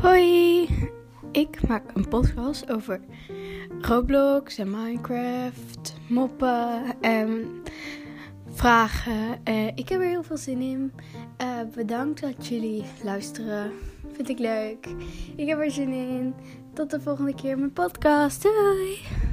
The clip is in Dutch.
Hoi, ik maak een podcast over Roblox en Minecraft, moppen en vragen. Uh, ik heb er heel veel zin in. Uh, bedankt dat jullie luisteren. Vind ik leuk. Ik heb er zin in. Tot de volgende keer mijn podcast. Doei!